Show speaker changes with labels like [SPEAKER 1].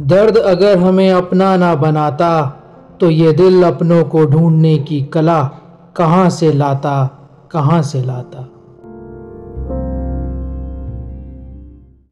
[SPEAKER 1] दर्द अगर हमें अपना ना बनाता तो ये दिल अपनों को ढूँढने की कला कहाँ से लाता, कहाँ से लाता।